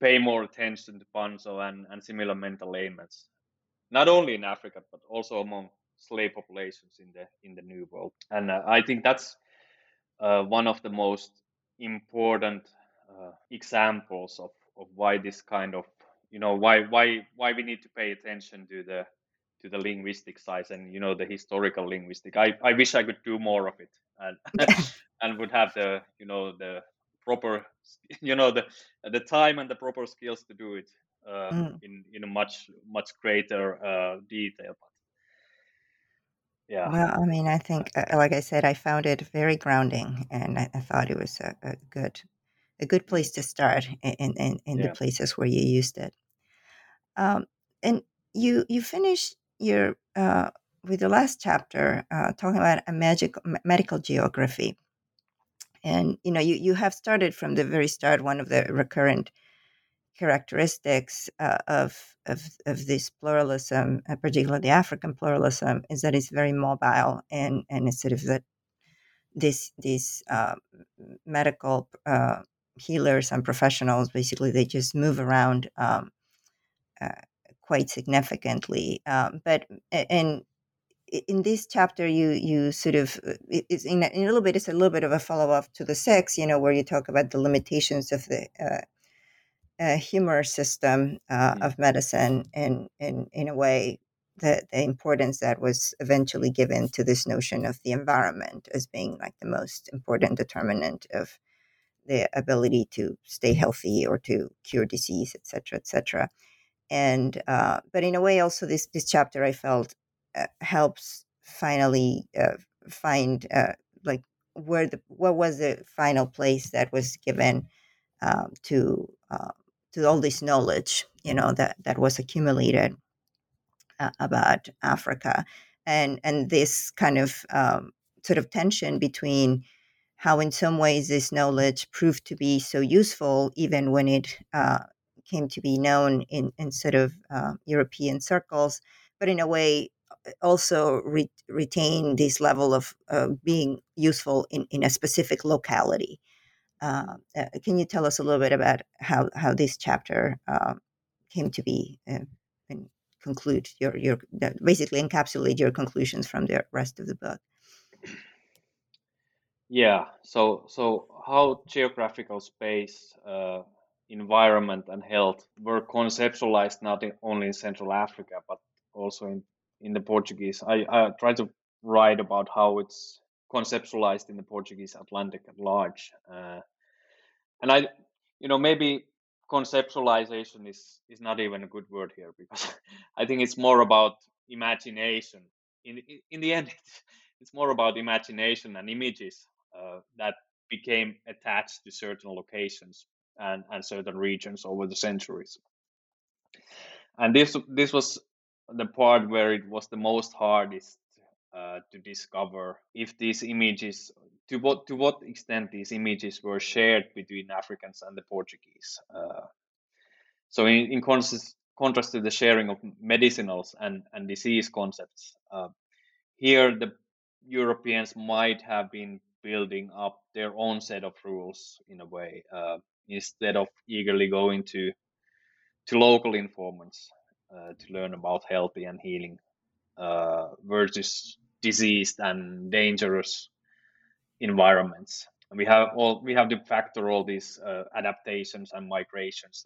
pay more attention to banzo and, and similar mental ailments, not only in Africa but also among slave populations in the in the New World. And uh, I think that's uh, one of the most important uh, examples of of why this kind of you know why why why we need to pay attention to the to the linguistic side and you know the historical linguistic i i wish i could do more of it and and would have the you know the proper you know the the time and the proper skills to do it uh, mm. in in a much much greater uh, detail but yeah well i mean i think uh, like i said i found it very grounding and i, I thought it was a, a good a good place to start in in, in yeah. the places where you used it. Um, and you you finish your uh, with the last chapter uh, talking about a magic medical geography, and you know you you have started from the very start. One of the recurrent characteristics uh, of, of of this pluralism, uh, particularly the African pluralism, is that it's very mobile and and it's sort of that this this uh, medical uh, healers and professionals basically they just move around um, uh, quite significantly um, but in in this chapter you you sort of uh, it's in a, in a, little bit it's a little bit of a follow-up to the six you know where you talk about the limitations of the uh, uh, humor system uh, mm-hmm. of medicine and in in a way the, the importance that was eventually given to this notion of the environment as being like the most important determinant of the ability to stay healthy or to cure disease, et cetera, et cetera. And uh, but in a way, also this this chapter I felt uh, helps finally uh, find uh, like where the what was the final place that was given um, to uh, to all this knowledge, you know, that that was accumulated uh, about Africa, and and this kind of um, sort of tension between how in some ways this knowledge proved to be so useful even when it uh, came to be known in, in sort of uh, European circles, but in a way uh, also re- retain this level of uh, being useful in, in a specific locality. Uh, uh, can you tell us a little bit about how, how this chapter um, came to be and conclude your, your basically encapsulate your conclusions from the rest of the book? Yeah, so so how geographical space, uh, environment, and health were conceptualized not in, only in Central Africa but also in in the Portuguese. I, I try to write about how it's conceptualized in the Portuguese Atlantic at large, uh, and I, you know, maybe conceptualization is is not even a good word here because I think it's more about imagination. In in the end, it's, it's more about imagination and images that became attached to certain locations and, and certain regions over the centuries. and this this was the part where it was the most hardest uh, to discover if these images to what to what extent these images were shared between Africans and the Portuguese. Uh, so in, in contrast, contrast to the sharing of medicinals and, and disease concepts, uh, here the Europeans might have been building up their own set of rules in a way uh, instead of eagerly going to to local informants uh, to learn about healthy and healing uh, versus diseased and dangerous environments. And we have all we have to factor all these uh, adaptations and migrations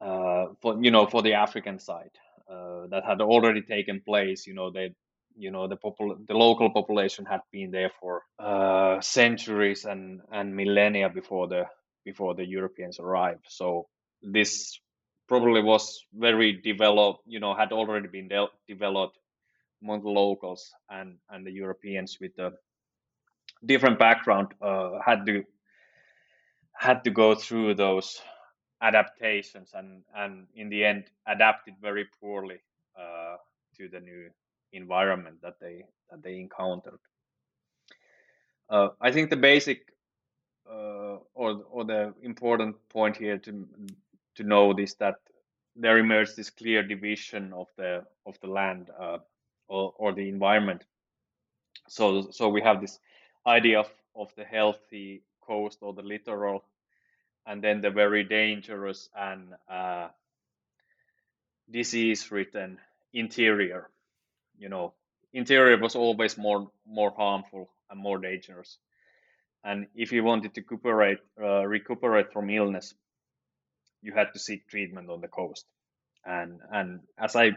that uh, for you know for the African side uh, that had already taken place. You know they you know the popul- the local population had been there for uh, centuries and and millennia before the before the Europeans arrived. So this probably was very developed. You know had already been de- developed among the locals and and the Europeans with the different background uh, had to had to go through those adaptations and and in the end adapted very poorly uh, to the new environment that they that they encountered. Uh, I think the basic uh, or or the important point here to to note is that there emerged this clear division of the of the land uh, or, or the environment. So so we have this idea of, of the healthy coast or the littoral, and then the very dangerous and uh, disease-ridden interior. You know, interior was always more more harmful and more dangerous. And if you wanted to recuperate uh, recuperate from illness, you had to seek treatment on the coast. And and as I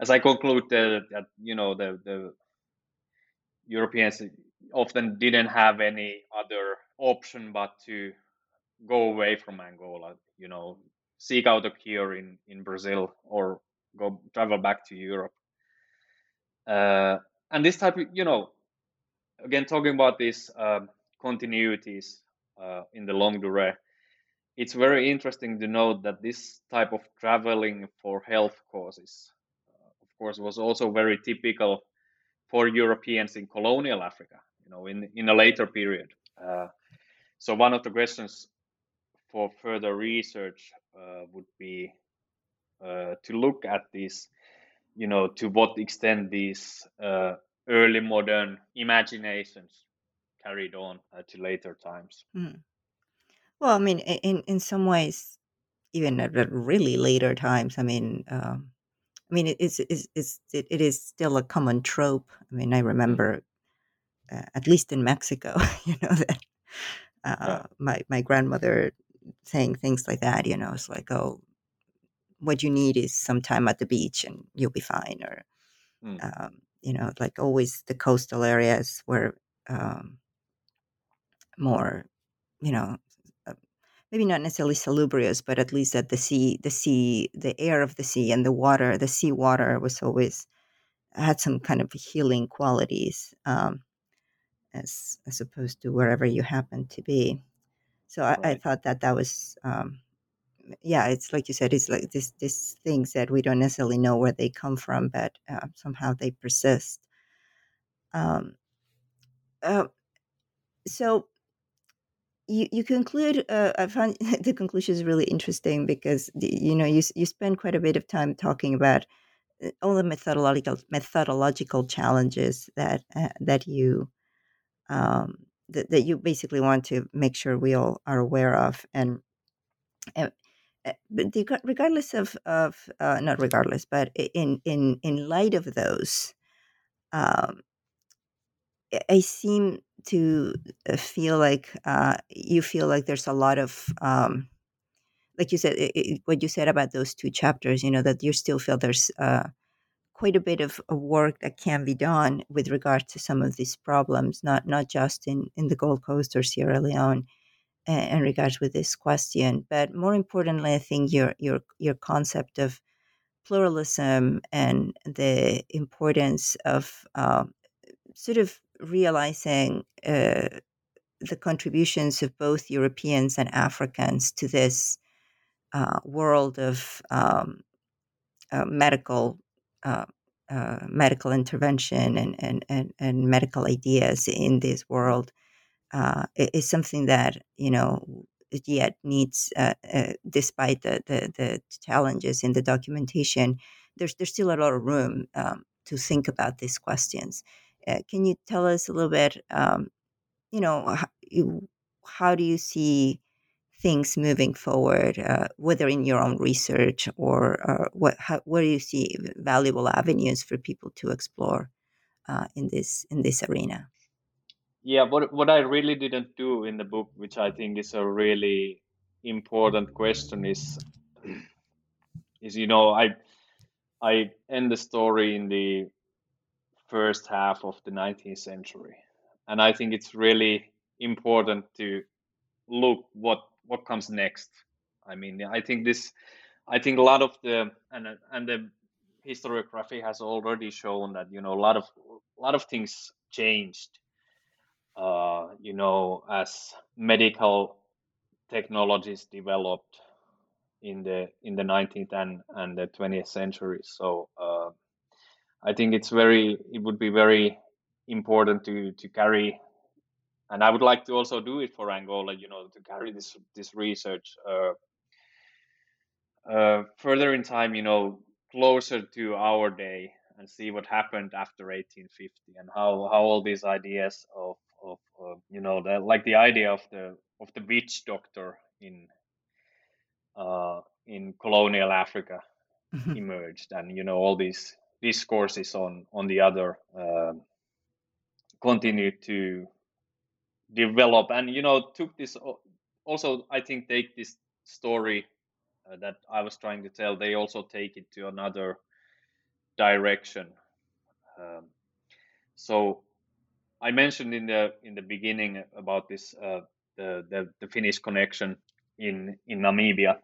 as I concluded that you know the the Europeans often didn't have any other option but to go away from Angola, you know, seek out a cure in, in Brazil or go travel back to Europe. Uh, and this type of, you know, again, talking about these uh, continuities uh, in the longue durée, it's very interesting to note that this type of traveling for health causes, uh, of course, was also very typical for Europeans in colonial Africa you know, in in a later period. Uh, so one of the questions for further research uh, would be uh, to look at this, you know, to what extent these uh, early modern imaginations carried on uh, to later times. Mm. Well, I mean, in in some ways, even at really later times. I mean, um, I mean, it is is is it, it is still a common trope. I mean, I mm. remember uh, at least in Mexico, you know that uh, yeah. my my grandmother saying things like that. You know, it's like, oh, what you need is some time at the beach and you'll be fine, or mm. um, you know, like always the coastal areas were um, more, you know, uh, maybe not necessarily salubrious, but at least that the sea, the sea, the air of the sea and the water, the sea water was always had some kind of healing qualities. Um, as as opposed to wherever you happen to be. So I, I thought that that was, um, yeah, it's like you said, it's like this this things that we don't necessarily know where they come from, but uh, somehow they persist. Um, uh, so you, you conclude uh, i found the conclusion is really interesting because you know you, you spend quite a bit of time talking about uh, all the methodological methodological challenges that uh, that you um, that, that you basically want to make sure we all are aware of and, regardless of of uh, not regardless but in in in light of those um, I seem to uh, feel like uh, you feel like there's a lot of um, like you said it, it, what you said about those two chapters you know that you still feel there's uh, quite a bit of, work that can be done with regard to some of these problems, not not just in, in the Gold Coast or Sierra Leone, uh, in regards with this question, but more importantly, I think your your your concept of pluralism and the importance of uh, sort of realizing uh, the contributions of both Europeans and Africans to this uh, world of um, uh, medical uh, uh, medical intervention and, and, and, and medical ideas in this world uh, is something that you know yet needs, uh, uh, despite the, the, the challenges in the documentation, there's there's still a lot of room um, to think about these questions. Uh, can you tell us a little bit? Um, you know, how, how do you see things moving forward, uh, whether in your own research or uh, what, how, where do you see valuable avenues for people to explore uh, in this in this arena? Yeah, what what I really didn't do in the book, which I think is a really important question, is is you know I I end the story in the first half of the 19th century, and I think it's really important to look what what comes next. I mean, I think this, I think a lot of the and and the historiography has already shown that you know a lot of a lot of things changed. Uh, you know, as medical technologies developed in the in the 19th and and the 20th century. So uh, I think it's very it would be very important to to carry and I would like to also do it for Angola, you know, to carry this this research uh, uh, further in time, you know, closer to our day, and see what happened after 1850, and how how all these ideas of of uh, you know, the, like the idea of the of the witch doctor in uh, in colonial Africa mm-hmm. emerged, and you know, all these discourses on on the other uh, continued to develop and you know took this also i think take this story uh, that i was trying to tell they also take it to another direction um, so i mentioned in the in the beginning about this uh, the, the, the finnish connection in in namibia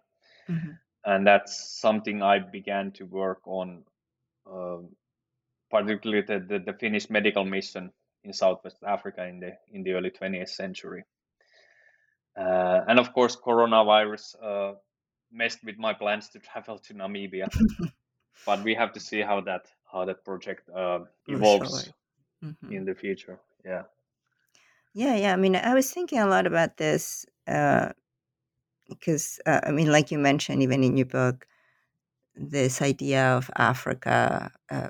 mm-hmm. and that's something i began to work on um, particularly the, the, the finnish medical mission in Southwest Africa in the in the early 20th century. Uh, and of course, coronavirus uh, messed with my plans to travel to Namibia. but we have to see how that how that project uh, evolves mm-hmm. in the future. Yeah. Yeah, yeah. I mean, I was thinking a lot about this because uh, uh, I mean, like you mentioned, even in your book, this idea of Africa uh,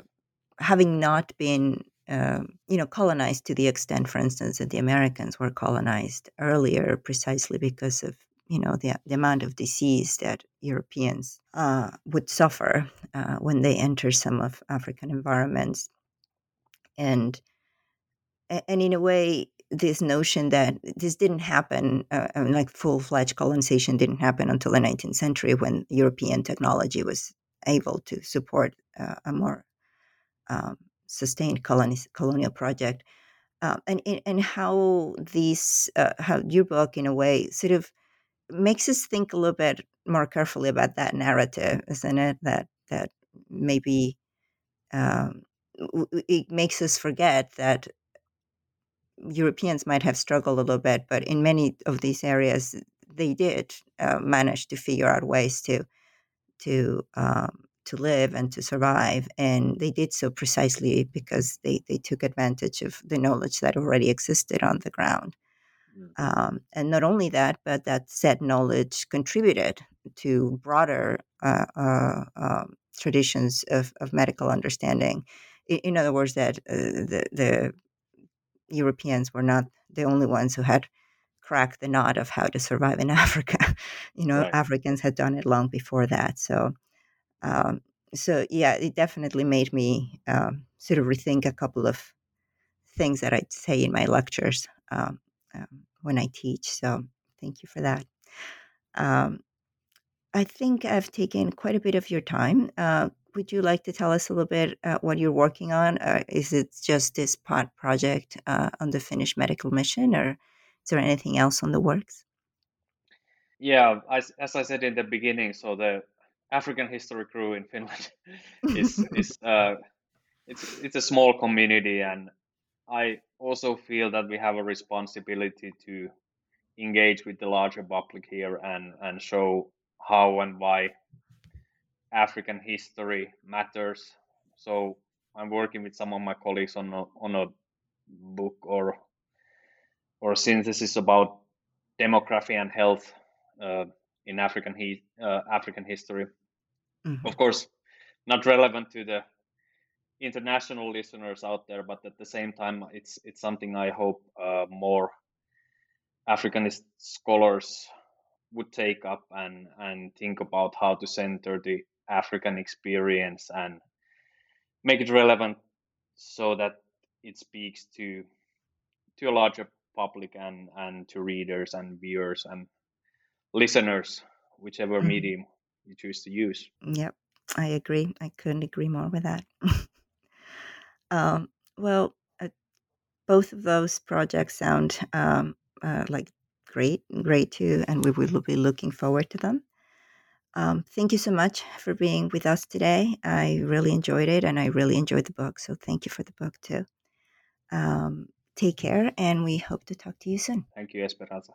having not been um, you know, colonized to the extent, for instance, that the Americas were colonized earlier, precisely because of you know the, the amount of disease that Europeans uh, would suffer uh, when they enter some of African environments, and and in a way, this notion that this didn't happen, uh, I mean, like full fledged colonization didn't happen until the 19th century when European technology was able to support uh, a more um, sustained colonial project, um, and and how these uh, how your book in a way sort of makes us think a little bit more carefully about that narrative, isn't it? That that maybe um, it makes us forget that Europeans might have struggled a little bit, but in many of these areas, they did uh, manage to figure out ways to to um, to live and to survive. And they did so precisely because they, they took advantage of the knowledge that already existed on the ground. Mm. Um, and not only that, but that said knowledge contributed to broader uh, uh, um, traditions of, of medical understanding. In, in other words, that uh, the, the Europeans were not the only ones who had cracked the nut of how to survive in Africa. you know, right. Africans had done it long before that. So um, so yeah, it definitely made me um, sort of rethink a couple of things that I'd say in my lectures um, um, when I teach. So thank you for that. Um, I think I've taken quite a bit of your time. Uh, would you like to tell us a little bit uh, what you're working on? Uh, is it just this pot project uh, on the Finnish medical mission, or is there anything else on the works? Yeah, as, as I said in the beginning, so the African History Crew in Finland is is uh, it's it's a small community, and I also feel that we have a responsibility to engage with the larger public here and and show how and why African history matters. So I'm working with some of my colleagues on a, on a book or or synthesis about demography and health uh, in African he, uh, African history. Mm-hmm. Of course, not relevant to the international listeners out there, but at the same time, it's it's something I hope uh, more Africanist scholars would take up and and think about how to center the African experience and make it relevant so that it speaks to to a larger public and and to readers and viewers and listeners, whichever mm-hmm. medium you choose to use. Yep, I agree. I couldn't agree more with that. um, well, uh, both of those projects sound um, uh, like great, great too, and we will be looking forward to them. Um, thank you so much for being with us today. I really enjoyed it, and I really enjoyed the book. So thank you for the book too. Um, take care, and we hope to talk to you soon. Thank you, Esperanza.